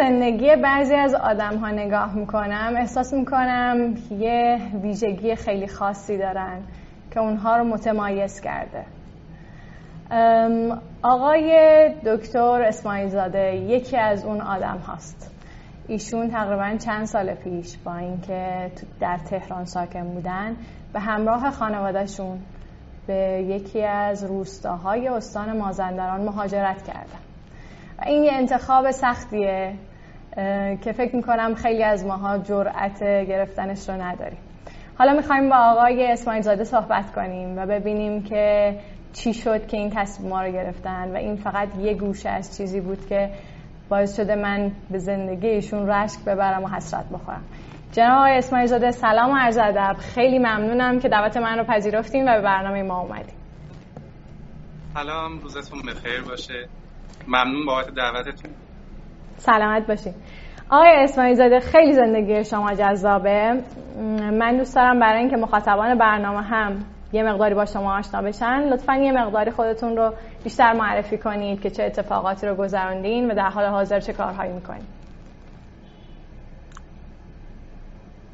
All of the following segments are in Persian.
زندگی بعضی از آدم ها نگاه می‌کنم احساس می‌کنم یه ویژگی خیلی خاصی دارن که اونها رو متمایز کرده. آقای دکتر اسماعیل زاده یکی از اون آدم هاست ایشون تقریبا چند سال پیش با اینکه در تهران ساکن بودن به همراه خانوادهشون به یکی از روستاهای استان مازندران مهاجرت کردن. و این یه انتخاب سختیه که فکر می‌کنم خیلی از ماها جرأت گرفتنش رو نداریم. حالا می‌خوایم با آقای اسماعیل زاده صحبت کنیم و ببینیم که چی شد که این تصمیم ما رو گرفتن و این فقط یه گوشه از چیزی بود که باعث شده من به زندگیشون رشک ببرم و حسرت بخورم. جناب آقای اسماعیل زاده سلام و عرض ادب. خیلی ممنونم که دعوت من رو پذیرفتیم و به برنامه ما اومدیم سلام روزتون بخیر باشه. ممنون بابت دعوتتون. سلامت باشین. آقای اسماعیل زاده خیلی زندگی شما جذابه. من دوست دارم برای اینکه مخاطبان برنامه هم یه مقداری با شما آشنا بشن. لطفا یه مقداری خودتون رو بیشتر معرفی کنید که چه اتفاقاتی رو گذروندین و در حال حاضر چه کارهایی می‌کنید.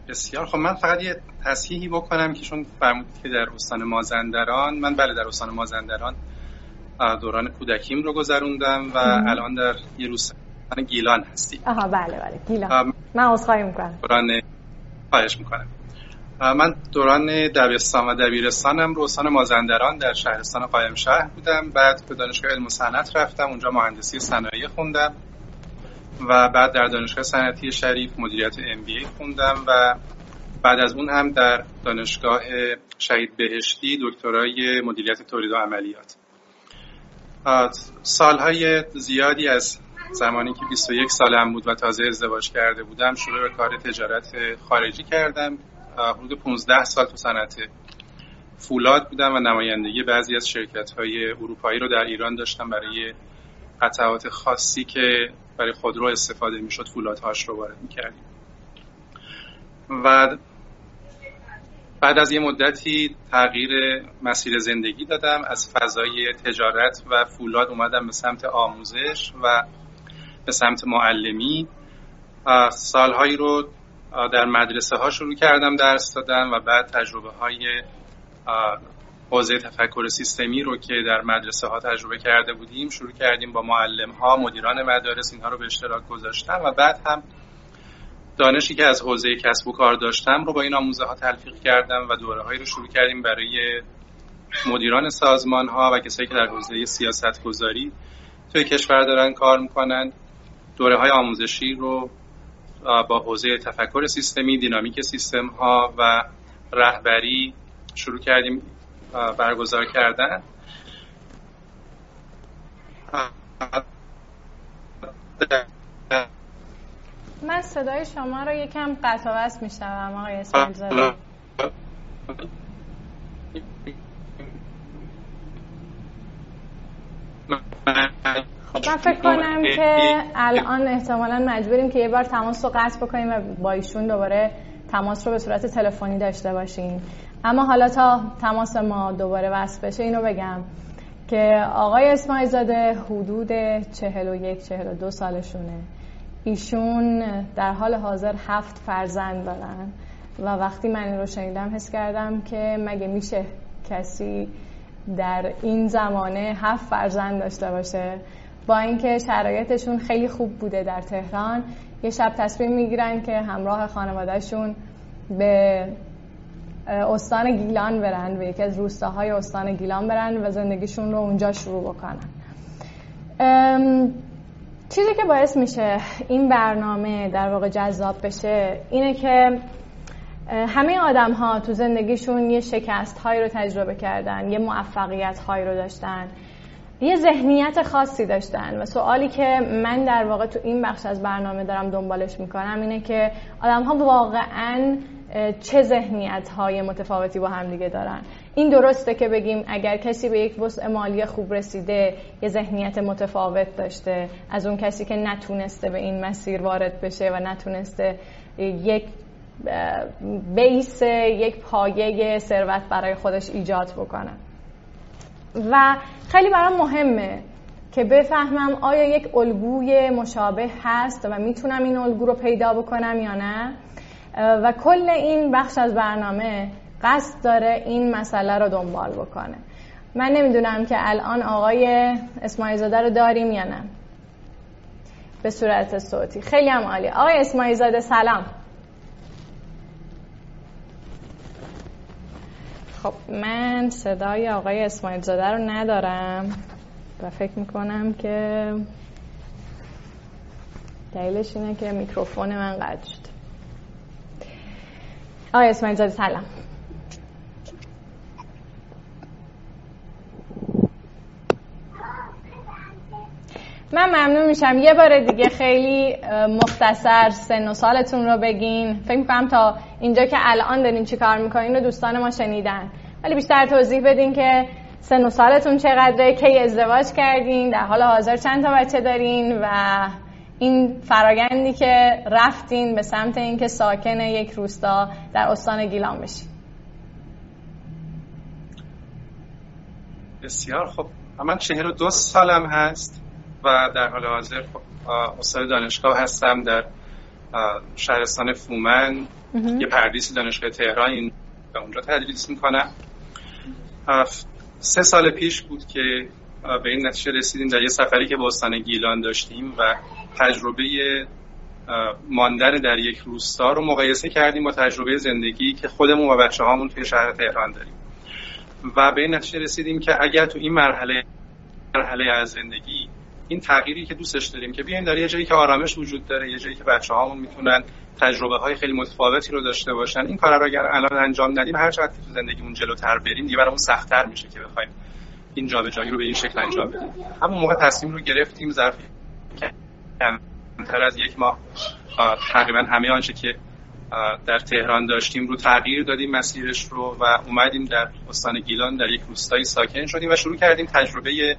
بسیار. خب من فقط یه تصحیحی بکنم که چون فرمودید که در استان مازندران من بله در استان مازندران دوران کودکیم رو گذروندم و الان در یه روستان گیلان هستی آها بله بله. گیلان. من عذرخواهی می‌کنم. دوران خواهش می‌کنم. من دوران دبستان و دبیرستانم. رو استان مازندران در شهرستان قایم شهر بودم. بعد به دانشگاه علم و صنعت رفتم. اونجا مهندسی صنایع خوندم. و بعد در دانشگاه صنعتی شریف مدیریت ام بی ای خوندم. و بعد از اون هم در دانشگاه شهید بهشتی دکترای مدیریت تولید و عملیات. سالهای زیادی از زمانی که 21 سالم بود و تازه ازدواج کرده بودم شروع به کار تجارت خارجی کردم. حدود 15 سال تو صنعت فولاد بودم و نمایندگی بعضی از شرکت های اروپایی رو در ایران داشتم. برای قطعات خاصی که برای خودرو استفاده می‌شد فولادهاش رو وارد می‌کردیم. و بعد از یه مدتی تغییر مسیر زندگی دادم. از فضای تجارت و فولاد اومدم به سمت آموزش و به سمت معلمی. سالهایی رو در مدرسه ها شروع کردم درس دادن و بعد تجربه های حوزه تفکر سیستمی رو که در مدرسه ها تجربه کرده بودیم شروع کردیم با معلم ها مدیران مدارس اینها رو به اشتراک گذاشتم و بعد هم دانشی که از حوزه کسب و کار داشتم رو با این آموزه ها تلفیق کردم و دوره هایی رو شروع کردیم برای مدیران سازمان ها و کسایی که در حوزه سیاست گذاری توی کشور دارن کار می‌کنن. دوره های آموزشی رو با حوزه تفکر سیستمی دینامیک سیستم ها و رهبری شروع کردیم برگزار کردن. من صدای شما رو یکم قطع وصل میشنوم آقای اسماعیل زاده. خب من فکر کنم که الان احتمالا مجبوریم که یه بار تماس رو قطع بکنیم و با ایشون دوباره تماس رو به صورت تلفنی داشته باشیم. اما حالا تا تماس ما دوباره وصل بشه اینو بگم که آقای اسماعیل زاده حدود 41 42 سالشونه. ایشون در حال حاضر هفت فرزند دارن و وقتی من این رو شنیدم حس کردم که مگه میشه کسی در این زمانه هفت فرزند داشته باشه. با اینکه شرایطشون خیلی خوب بوده در تهران یه شب تصمیم می‌گیرن که همراه خانوادهشون به استان گیلان برن به یکی از روستاهای استان گیلان برن و زندگیشون رو اونجا شروع بکنن. چیزی که باعث میشه این برنامه در واقع جذاب بشه اینه که همه آدم ها تو زندگیشون یه شکست هایی رو تجربه کردن یه موفقیت هایی رو داشتن. یه ذهنیت خاصی داشتن و سوالی که من در واقع تو این بخش از برنامه دارم دنبالش می‌کنم اینه که آدم ها واقعا چه ذهنیت های متفاوتی با هم دیگه دارن. این درسته که بگیم اگر کسی به یک وسع مالی خوب رسیده یه ذهنیت متفاوت داشته. از اون کسی که نتونسته به این مسیر وارد بشه و نتونسته یک بیس یک پایه ثروت برای خودش ایجاد بکنه. و خیلی برام مهمه که بفهمم آیا یک الگوی مشابه هست و می‌تونم این الگو رو پیدا بکنم یا نه. و کل این بخش از برنامه قصد داره این مسئله رو دنبال بکنه. من نمی‌دونم که الان آقای اسماعیل زاده رو داریم یا نه. به صورت صوتی. خیلی هم عالی. آقای اسماعیل زاده سلام. خب من صدای آقای اسماعیل زاده رو ندارم و فکر می‌کنم که دلیلش اینه که میکروفون من قطع شد. آقای اسماعیل زاده سلام. من ممنون میشم. یه بار دیگه خیلی مختصر سن و سالتون رو بگین. فکر می‌کنم تا اینجا که الان دارین چی کار می‌کنین رو دوستان ما شنیدن. ولی بیشتر توضیح بدین که سن و سالتون چقدره کی ازدواج کردین در حال حاضر چند تا بچه دارین و این فرایندی که رفتین به سمت اینکه ساکن یک روستا در استان گیلان بشین. بسیار خب من چهر و دو سالم هست. و در حال حاضر خب، استاد دانشگاه هستم در شهرستان فومن. یه پردیس دانشگاه تهران این به اونجا تدریس می‌کنم. سه سال پیش بود که به این نتیجه رسیدیم در یه سفری که به استان گیلان داشتیم و تجربه ماندن در یک روستا رو مقایسه کردیم با تجربه زندگی که خودمون و بچه هامون توی شهر تهران داریم. و به این نتیجه رسیدیم که اگر تو این مرحله مرحله از زندگی این تغییری که دوستش داریم که بیایم در یه جایی که آرامش وجود داره یه جایی که بچه هامون می‌تونن تجربه های خیلی متفاوتی رو داشته باشن این کار رو اگر الان انجام ندیم هر چقدر تو زندگیمون جلوتر بریم دیگه برامون سختتر میشه که بخوایم این جابجایی رو به این شکل انجام بدیم. همون موقع تصمیم رو گرفتیم ظرف کمتر از یک ماه تقریبا همه آنچه که در تهران داشتیم رو تغییر دادیم مسیرش رو و اومدیم در استان گیلان در یک روستایی ساکن شدیم و شروع کردیم تجربه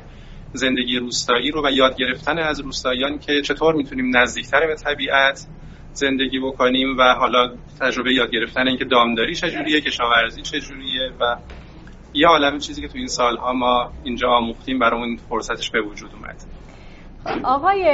زندگی روستایی رو و یاد گرفتن از روستاییان که چطور می‌تونیم نزدیکتر به طبیعت زندگی بکنیم و حالا تجربه یاد گرفتن اینکه دامداری چجوریه کشاورزی چجوریه و یه عالم چیزی که تو این سالها ما اینجا آموختیم برای اون فرصتش به وجود اومد. آقای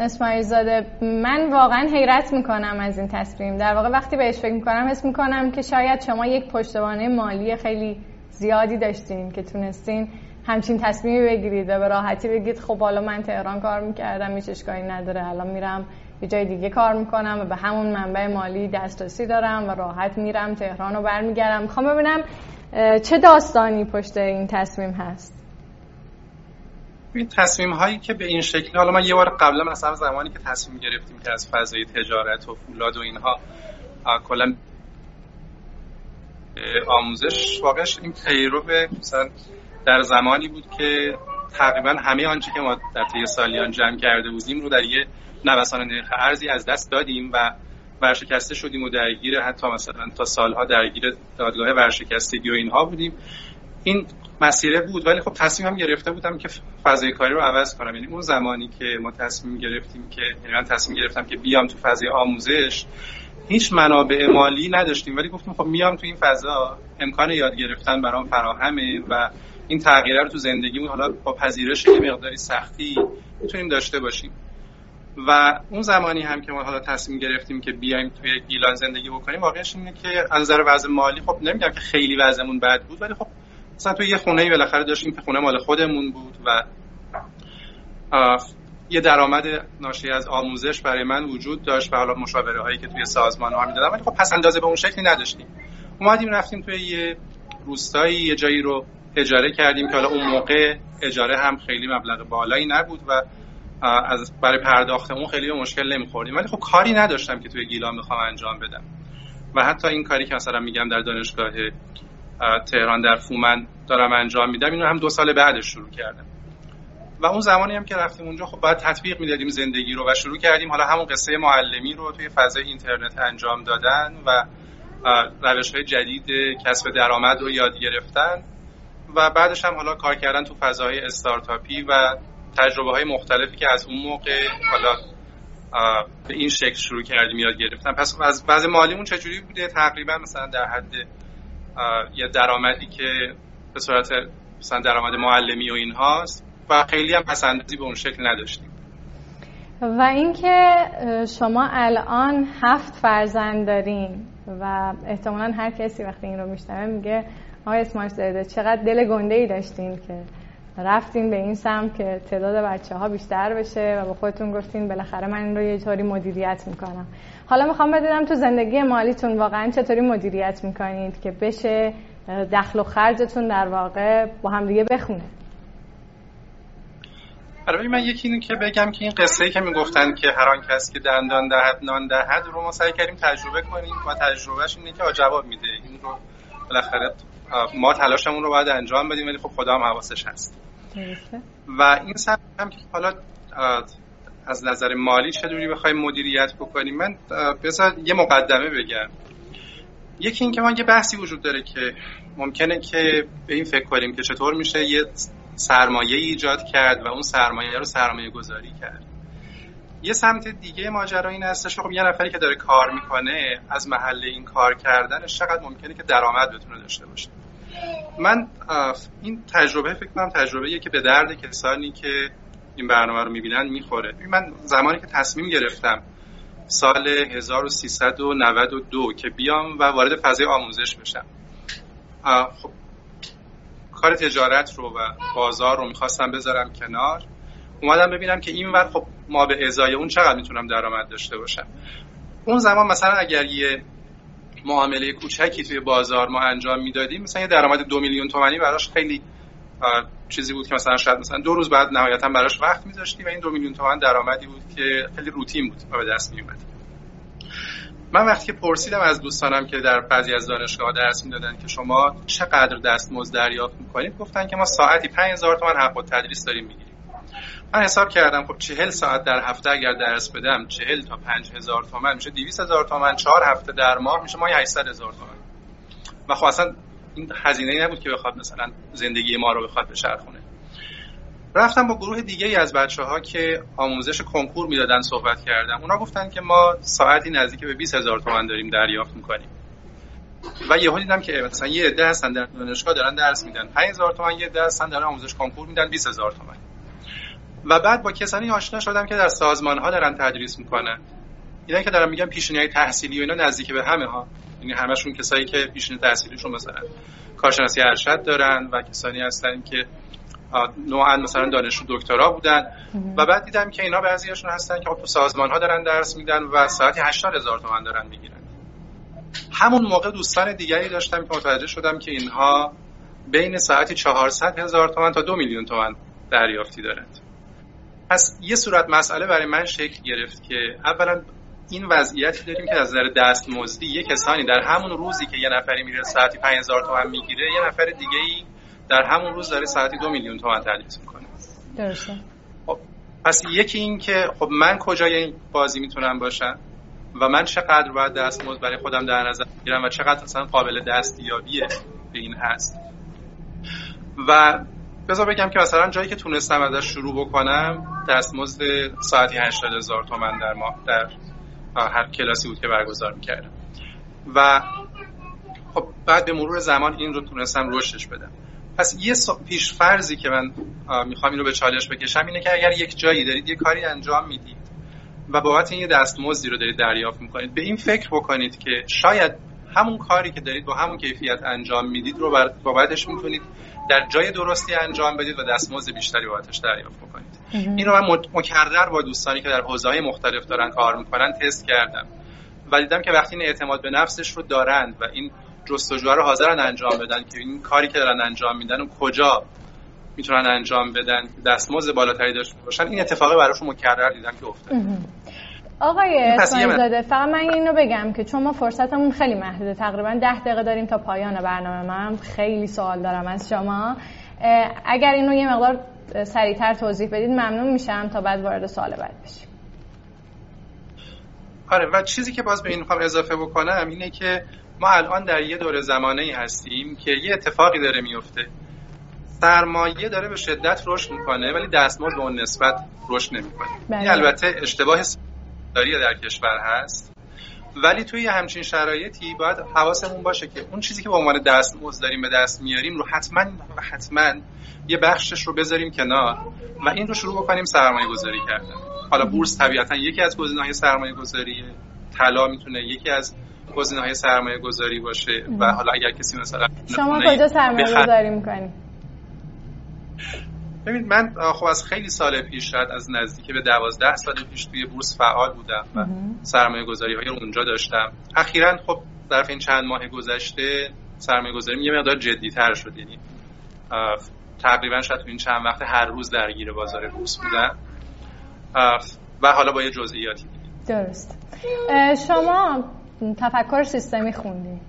اسماعیل زاده من واقعا حیرت می‌کنم از این تصمیم. در واقع وقتی بهش فکر می‌کنم حس می‌کنم که شاید شما یک پشتوانه مالی خیلی زیادی داشتین که تونستین همچین تصمیمی بگیرید و به راحتی بگید خب حالا من تهران کار می‌کردم هیچ اشکالی نداره. الان میرم یه جای دیگه کار می‌کنم و به همون منبع مالی دسترسی دارم و راحت میرم تهران رو برمیگردم. می‌خوام ببینم چه داستانی پشت این تصمیم هست؟ این تصمیم هایی که به این شکل حالا من یه بار قبلا مثلا زمانی که تصمیم گرفتیم که از فضای تجارت و فولاد و اینها کلا آموزش واقعش این پیرو مثلا در زمانی بود که تقریبا همه آنچه که ما در طی سالیان جمع کرده بودیم رو در یه نوسان نرخ ارزی از دست دادیم و ورشکسته شدیم و درگیر حتی مثلا تا سالها درگیر دادگاه ورشکستگی و اینها بودیم. این مسیره بود ولی خب تصمیم هم گرفته بودم که فضای کاری رو عوض کنم. یعنی اون زمانی که ما تصمیم گرفتیم که یعنی من تصمیم گرفتم که بیام تو فضای آموزش هیچ منابع مالی نداشتیم. ولی گفتیم خب میام تو این فضا امکان یاد گرفتن برام فراهمه و این تغییره رو تو زندگیمون حالا با پذیرش یه مقداری سختی می‌تونیم داشته باشیم. و اون زمانی هم که ما حالا تصمیم گرفتیم که بیایم توی گیلان زندگی بکنیم واقعش اینه که از نظر وضع مالی خب نمیگم که خیلی وضعمون بد بود ولی خب مثلا توی یه خونه بالاخره داشتیم که خونه مال خودمون بود و یه درآمد ناشی از آموزش برای من وجود داشت و حالا مشاوره هایی که توی سازمان ها می‌دادم ولی خب پس اندازه به اون شکلی نداشتیم. اومدیم رفتیم توی یه روستایی یه جایی رو اجاره کردیم که حالا اون موقع اجاره هم خیلی مبلغ بالایی نبود و از برای پرداخت اون خیلی مشکل نمیخوردیم. ولی خب کاری نداشتم که توی گیلان بخوام انجام بدم. و حتی این کاری که مثلا میگم در دانشگاه تهران در فومن دارم انجام میدم اینو هم دو سال بعدش شروع کردم. و اون زمانی هم که رفتیم اونجا خب باید تطبیق می‌دادیم زندگی رو و شروع کردیم. حالا همون قصه معلمی رو توی فضای اینترنت انجام دادن و روش های جدید کسب درآمد رو یاد گرفتن. و بعدش هم حالا کار کردن تو فضای استارتاپی و تجربه های مختلفی که از اون موقع حالا به این شکل شروع کردیم یاد گرفتن. پس از بعض مالیمون چجوری بوده؟ تقریبا مثلا در حد یه درآمدی که به صورت مثلا درآمد معلمی و این هاست و خیلی هم پسندازی به اون شکل نداشتیم. و اینکه شما الان هفت فرزند دارین و احتمالا هر کسی وقتی این رو میشنوه میگه آقای اسماعیل زاده چقدر دل گنده ای داشتین که رفتین به این سمت که تعداد بچه ها بیشتر بشه و با خودتون گفتین بالاخره من این رو یه طوری مدیریت می‌کنم. حالا می‌خوام بدونم تو زندگی مالیتون واقعا چطوری مدیریت می‌کنید که بشه دخل و خرجتون در واقع با هم دیگه بخونه؟ برای من یکی اینه که بگم که این قصه ای که می‌گفتن که هر آن کس که دندان دهد نان دهد رو ما سعی کردیم تجربه کنیم و تجربهش اینه که جواب میده. این رو بالاخره ما تلاشمون رو باید انجام بدیم ولی خب خدا هم حواسش هست. و این سبب هم که حالا از نظر مالی چجوری بخوایم مدیریت بکنیم من بذار یه مقدمه بگم. یکی این که ما یه بحثی وجود داره که ممکنه که به این فکر کنیم که چطور میشه یه سرمایه ایجاد کرد و اون سرمایه رو سرمایه گذاری کرد. یه سمت دیگه ماجرا این هستش خب یه نفری که داره کار می‌کنه از محل این کار کردنش چقدر ممکنه که درآمد بتونه داشته باشه. من این تجربه فکر کنم تجربه که به درد کسانی که این برنامه رو می‌بینن می‌خوره. من زمانی که تصمیم گرفتم سال 1392 که بیام و وارد فضای آموزش بشم خب کار تجارت رو و بازار رو می‌خواستم بذارم کنار اومدم ببینم که این ور خب ما به ازای اون چقدر می‌تونم درآمد داشته باشم. اون زمان مثلا اگر یه معامله کوچکی توی بازار ما انجام می‌دادیم. مثلا یه درآمد دو میلیون تومانی براش خیلی چیزی بود که مثلا شاید مثلا دو روز بعد نهایتا براش وقت میذاشتی و این دو میلیون تومن درآمدی بود که خیلی روتین بود و به دست میومد من وقتی که پرسیدم از دوستانم که در بعضی از دانشگاه درس می‌دادن که شما چقدر دستمزد دریافت می‌کنید گفتن که ما ساعتی 5000 تومان حق تدریس داریم می‌گیریم. من حساب کردم خب 40 ساعت در هفته اگر درس بدم 40 تا 5000 تومان میشه 200000 تومان 4 هفته در ماه میشه ما 800000 تومان و خب اصلا این هزینه نبود که بخواد مثلا زندگی ما رو بخواد بچرخونه. رفتم با گروه دیگه ای از بچه ها که آموزش کنکور می‌دادن صحبت کردم. اونا گفتن که ما ساعتی نزدیک به 20 هزار تومن داریم دریافت می‌کنیم. و یهو دیدم که مثلا یه عده هستن در دانشگاه دارن درس میدن. 5000 تومن یه عده هستن دارن آموزش کنکور میدن 20000 تومن. و بعد با کسانی آشنا شدم که در سازمان ها دارن تدریس می‌کنن. اینا که دارن میگن پیشونی تحصیلی و اینا نزدیک به همه ها. یعنی همشون کسایی که پیشونی تحصیلیشون مثلا کارشناسی ارشد دارن و کسانی هستن که نوعا مثلا دانشجو دکترا بودن. و بعد دیدم که اینا بعضیاشون هستن که خب تو سازمان ها دارن درس میدن و ساعتی 80 هزار تومن دارن می‌گیرن. همون موقع دوستان دیگری داشتم که متوجه شدم که اینها بین ساعتی 400 هزار تومن تا دو میلیون تومن دریافتی دارند. پس یه صورت مسئله برای من شکل گرفت که اولا این وضعیتی داریم که از نظر دستمزدی یه کسانی در همون روزی که یه نفری میره ساعتی 5000 تومن می‌گیره یه نفر دیگه ای در همون روز داره ساعتی دو میلیون تومن تدریس می‌کنه. درسته. خب پس یکی این که خب من کجای این بازی می‌تونم باشم و من چقدر باید دستمزد برای خودم در نظر بگیرم و چقدر مثلا قابل دستیابیه به این هست؟ و بذار بگم که مثلا جایی که تونستم ازش شروع بکنم دستمزد ساعتی 80 هزار تومن در ماه در هر کلاسی بود که برگزار می‌کردم. و خب بعد به مرور زمان این رو تونستم رشدش بدم. پس یه پیش فرضی که من می‌خوام این رو به چالش بکشم اینه که اگر یک جایی دارید یه کاری انجام می‌دید و بابت این یه دستمزدی رو دارید دریافت می‌کنید به این فکر بکنید که شاید همون کاری که دارید با همون کیفیت انجام می‌دید رو بابتش می‌تونید در جای درستی انجام بدید و دستمزد بیشتری بابتش دریافت بکنید. این رو من مکرر با دوستانی که در حوزه‌های مختلف دارن کار می‌کنن تست کردم. و دیدم که وقتی این اعتماد به نفسش رو دارند و این جستجوها رو حاضرن انجام بدن که این کاری که دارن انجام میدن و کجا می‌تونن انجام بدن دستمزد بالاتری داشته باشن این اتفاقی براشون مکرر دیدم که افتاد. آقای اسماعیل زاده فقط من اینو بگم که چون ما فرصتمون خیلی محدوده. تقریبا ده دقیقه داریم تا پایان برنامه من. خیلی سوال دارم از شما. اگر اینو یه مقدار سریعتر توضیح بدید ممنون میشم تا بعد وارد سوال بعد بشیم. آره و چیزی که باز به این می‌خوام اضافه بکنم اینه که ما الان در یه دور زمانه ای هستیم که یه اتفاقی داره میفته سرمایه داره به شدت رشد می‌کنه ولی دستمزد به اون نسبت رشد نمی‌کنه. این بله. البته اشتباه داری در کشور هست. ولی توی همچین شرایطی باید حواسمون باشه که اون چیزی که به عنوان دستمزد داریم به دست میاریم رو حتما حتما یه بخشش رو بذاریم کنار و این رو شروع بکنیم سرمایه گذاری کردن. حالا بورس طبیعتا یکی از گزینه‌های سرمایه گذاریه طلا می‌تونه یکی از گزینه‌های سرمایه گذاری باشه و حالا اگر کسی مثلا شما کجا سرمایه گذاری می‌کنی؟ ببینید من خب از خیلی سال پیش شاید از نزدیک به دوازده سال پیش توی بورس فعال بودم و سرمایه گذاری های اونجا داشتم. اخیرا خب در این چند ماه گذشته سرمایه گذاری یه مقدار جدی تر شد. یعنی تقریبا شاید تو این چند وقت هر روز درگیر بازار بورس بودم. و حالا با یه جزئیاتی. درست. شما تفکر سیستمی خوندی.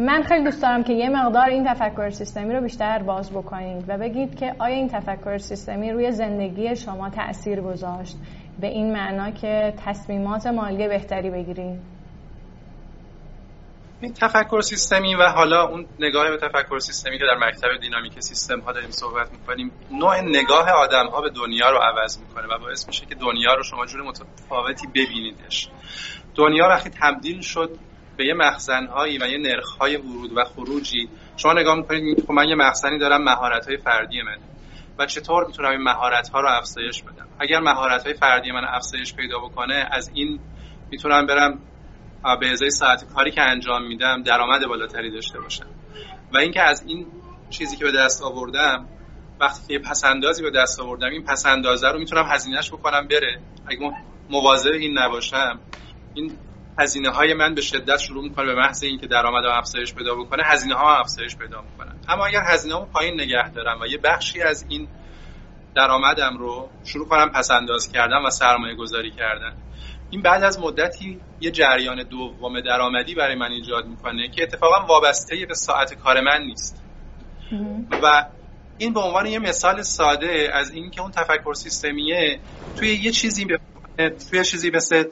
من خیلی دوست دارم که یه مقدار این تفکر سیستمی رو بیشتر باز بکنید و بگید که آیا این تفکر سیستمی روی زندگی شما تاثیر گذاشت؟ به این معنا که تصمیمات مالی بهتری بگیرید این تفکر سیستمی و حالا اون نگاه به تفکر سیستمی که در مکتب دینامیک سیستم ها داریم صحبت می‌کنیم نوع نگاه آدم ها به دنیا رو عوض می‌کنه و باعث میشه که دنیا رو شما جور متفاوتی ببینیدش. دنیا وقتی تبدیل شد به یه مخزنهایی و یه نرخهای ورود و خروجی. شما نگاه می‌کنید خب من یه مخزنی دارم مهارت های فردی من و چطور می‌تونم این مهارت ها رو افزایش بدم؟ اگر مهارت های فردی من افزایش پیدا بکنه از این می‌تونم برم به ازای ساعت کاری که انجام میدم درآمد بالاتری داشته باشم. و اینکه از این چیزی که به دست آوردم وقتی که پسندازی به دست آوردم این پسندازه رو می‌تونم هزینهش بکنم بره. اگه مواظب این نباشم این هزینه های من به شدت شروع می‌کنه به محض اینکه درآمد افزایش پیدا بکنه هزینه ها افزایش پیدا می‌کنن. اما اگر هزینه ها پایین نگه دارم و یه بخشی از این درآمدم رو شروع کنم پس انداز کردن و سرمایه گذاری کردن این بعد از مدتی یه جریان دوم درآمدی برای من ایجاد می‌کنه که اتفاقا وابسته به ساعت کار من نیست. و این به عنوان یه مثال ساده از اینکه اون تفکر سیستمیه توی یه چیزی به توی چیزی مثل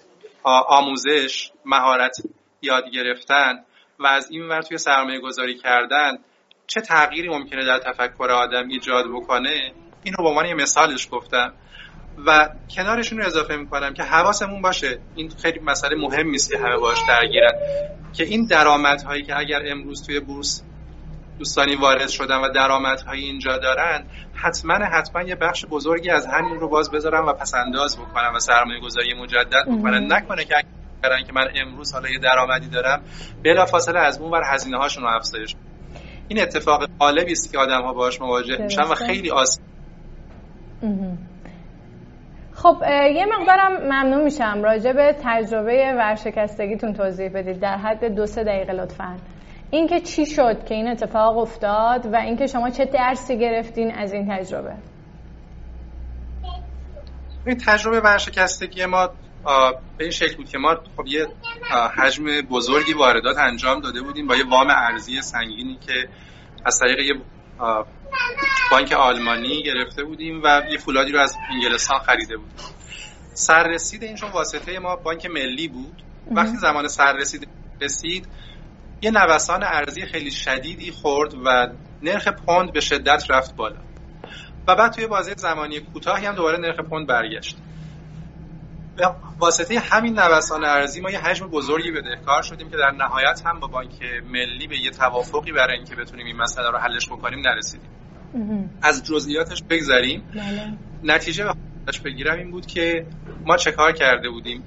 آموزش مهارت یاد گرفتن و از این ور توی سرمایه گذاری کردن چه تغییری ممکنه در تفکر آدم ایجاد بکنه؟ این رو به عنوان یه مثالش گفتم. و کنارشون رو اضافه می‌کنم که حواسمون باشه. این خیلی مسئله مهمی است که همه باش درگیرن. که این درآمدهایی که اگر امروز توی بورس دوستانی وارد شدن و درآمدهایی اینجا دارن حتما حتما یه بخش بزرگی از همین رو باز بذارن و پس انداز بکنن و سرمایه گذاری مجدد بکنن نکنه که اگر که من امروز حالا یه درآمدی دارم بلا فاصله از اون بر هزینه هاشون رو افزایش این اتفاق غالبی است که آدم ها باهاش مواجه میشن و خیلی آسان خب یه مقدارم ممنون میشم. راجع به تجربه ورشکستگیتون توضیح بدید. در حد دو سه دقیقه لطفاً. اینکه چی شد که این اتفاق افتاد و اینکه شما چه درسی گرفتین از این تجربه؟ این تجربه ورشکستگی ما به این شکل بود که ما خب یه حجم بزرگی واردات انجام داده بودیم با یه وام ارزی سنگینی که از طریق یه بانک آلمانی گرفته بودیم و یه فولادی رو از انگلستان خریده بودیم. سررسید این چون واسطه ما بانک ملی بود. وقتی زمان سررسید رسید یه نوسان ارزی خیلی شدیدی خورد و نرخ پوند به شدت رفت بالا. و بعد توی بازی زمانی کوتاهی هم دوباره نرخ پوند برگشت. به واسطه همین نوسان ارزی ما یه حجم بزرگی بدهکار شدیم که در نهایت هم با بانک ملی به یه توافقی برای اینکه بتونیم این مسئله رو حلش بکنیم نرسیدیم. از جزئیاتش بگذریم. بله. نتیجه بگیرم این بود که ما چه کار کرده بودیم؟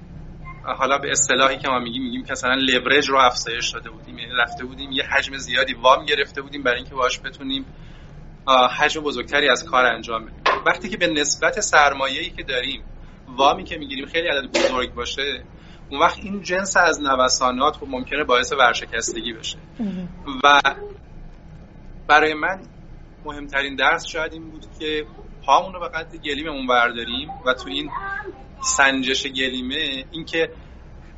حالا به اصطلاحی که ما میگیم میگیم که مثلا لورج رو افزایش داده بودیم. یعنی رفته بودیم یه حجم زیادی وام گرفته بودیم برای اینکه باهاش بتونیم حجم بزرگتری از کار انجام بدیم. وقتی که به نسبت سرمایه‌ای که داریم وامی که می‌گیریم خیلی عدد بزرگ باشه اون وقت این جنس از نوسانات خب ممکنه باعث ورشکستگی بشه. و برای من مهمترین درس شاید این بود که پامون رو به قد گلیممون برداریم و تو این سنجش گلیمه اینکه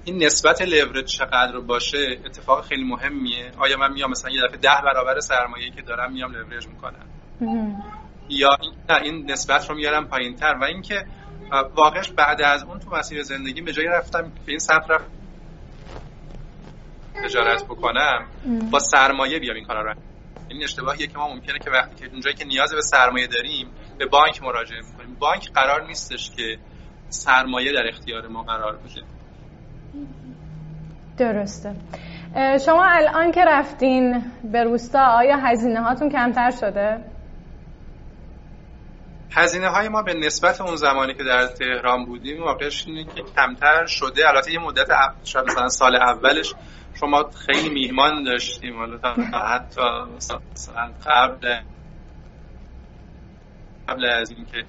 این نسبت لورج چقدر باشه اتفاق خیلی مهمیه. آیا من میام مثلا یه دفعه ده برابر سرمایه که دارم میام لورج می‌کنم؟ یا این, این نسبت رو میارم پایین تر و اینکه واقعش بعد از اون تو مسیر زندگی به جای رفتم به این سمت رفت تجارت بکنم با سرمایه بیام این کارا رو این اشتباهیه که ما ممکنه که وقتی که اونجایی که نیاز به سرمایه داریم به بانک مراجعه می‌کنیم. بانک قرار نیستش که سرمایه در اختیار ما قرار بده درسته. شما الان که رفتین به روستا آیا هزینه هاتون کمتر شده؟ هزینه های ما به نسبت اون زمانی که در تهران بودیم واقعش اینه که کمتر شده. البته یه مدت شاید مثلا سال اولش شما خیلی میهمان داشتیم. حالا حتی مثلا قبل قبل از اینکه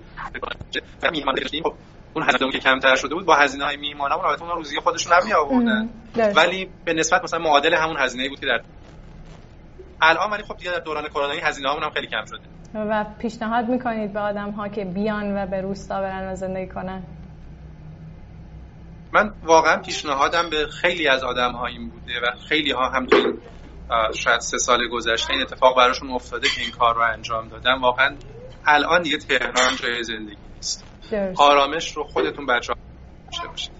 میهمان داشتیم. خب اون هزینه که کمتر شده بود با هزینه های میهمانمون البته اون روزی خودشون هم آوردن ولی به نسبت مثلا معادل همون هزینه بود که در الان ولی خب دیگه در دوران کرونا هزینه هامون هم خیلی کم شده. و پیشنهاد می‌کنید به آدم ها که بیان و به روستا برن و زندگی کنن؟ من واقعا پیشنهادم به خیلی از آدم ها این بوده و خیلی ها هم تو شاید سه سال گذشته این اتفاق براشون افتاده که این کار رو انجام دادن. واقعا الان دیگه تهران جای زندگی نیست. آرامش رو خودتون بچه ها باشید.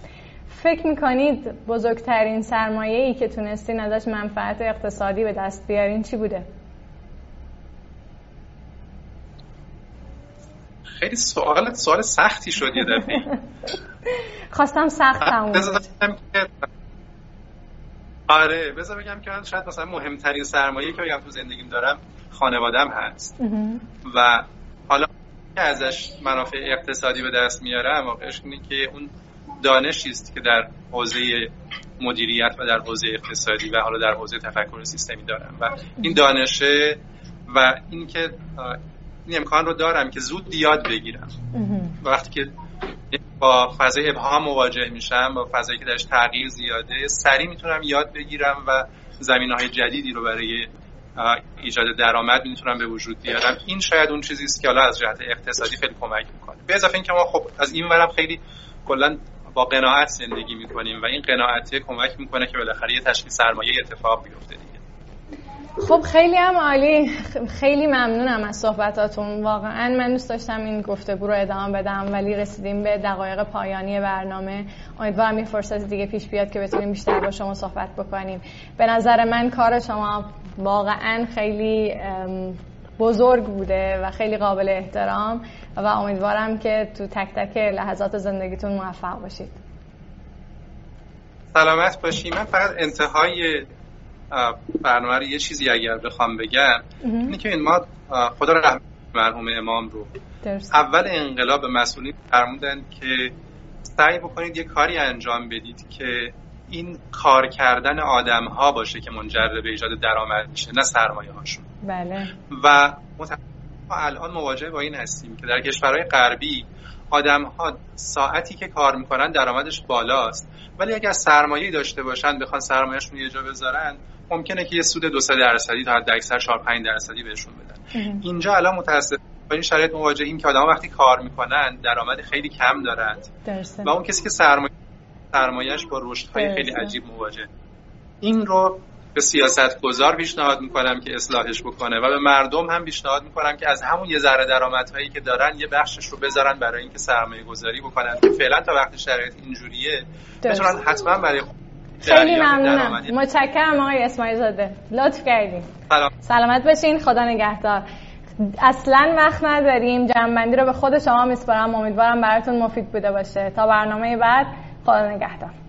فکر می‌کنید بزرگترین سرمایه ای که تونستین ازش منفعت اقتصادی به دست بیارین چی بوده؟ خیلی سوال سوال سختی شد یه دفعه. خواستم سخت تموم آره بذار بگم که من شاید مثلا مهمترین سرمایه که بگم تو زندگیم دارم خانوادم هست. و که ازش منافع اقتصادی به دست میارم واقعش اینه که اون دانشی است که در حوزه مدیریت و در حوزه اقتصادی و حالا در حوزه تفکر سیستمی دارم. و این دانشه و اینکه این امکان رو دارم که زود یاد بگیرم. وقتی که با فضای ابهام مواجه میشم با فضایی که درش تغییر زیاده سریع می‌تونم یاد بگیرم و زمین های جدیدی رو برای ایجاد درآمد می‌تونم به وجود بیارم این شاید اون چیزی است که حالا از جهت اقتصادی خیلی کمک می‌کنه. به اضافه اینکه ما خب از این ورم خیلی کلا با قناعت زندگی می‌کنیم و این قناعتی کمک می‌کنه که بالاخره یه تشکیل سرمایه اتفاق بیفته دیگه. خب خیلی هم عالی. خیلی ممنونم از صحبتاتون. واقعا من دوست داشتم این گفتگو رو ادامه بدم ولی رسیدیم به دقایق پایانی برنامه. امیدوارم یه فرصت دیگه پیش بیاد که بتونیم بیشتر با شما صحبت بکنیم. به نظر من کار شما واقعا خیلی بزرگ بوده و خیلی قابل احترام و امیدوارم که تو تک تک لحظات زندگیتون موفق باشید. سلامت باشی. من فقط انتهای برنامه رو یه چیزی اگر بخوام بگم اینه که این ما خدا رحمت مرحوم امام رو اول انقلاب مسئولین فرمودن که سعی بکنید یه کاری انجام بدید که این کار کردن آدم ها باشه که منجر به ایجاد درآمد میشه نه سرمایه هاشون بله. و ما الان مواجه با این هستیم که در کشورهای غربی آدم ها ساعتی که کار می‌کنن درآمدش بالاست. ولی اگر سرمایه داشته باشن بخوان سرمایهشون یه جا بذارن ممکنه که یه سود دو سه درصدی تا حد اکثر 4 5 درصدی بهشون بدن. اینجا الان متاسف با این شرایط مواجهیم که آدم وقتی کار می‌کنن درآمد خیلی کم دارند و اون کسی که سرمایه سرمایهش با رشدهای خیلی عجیب مواجه. این رو به سیاست گذار پیشنهاد می‌کنم که اصلاحش بکنه و به مردم هم پیشنهاد می‌کنم که از همون یه ذره درآمدهایی که دارن یه بخشش رو بذارن برای اینکه سرمایه گذاری بکنن. که فعلا تا وقتی شرایط اینجوریه بتونن حتما برای خیلی ممنونم. متشکرم آقای اسماعیل زاده لطف کردیم سلام. سلامت باشین. خدا نگهدار. اصلا وقت نداریم. جنبندی رو به خود شما میسپارم. امیدوارم براتون مفید بوده باشه. تا برنامه بعد خدا نگهدار.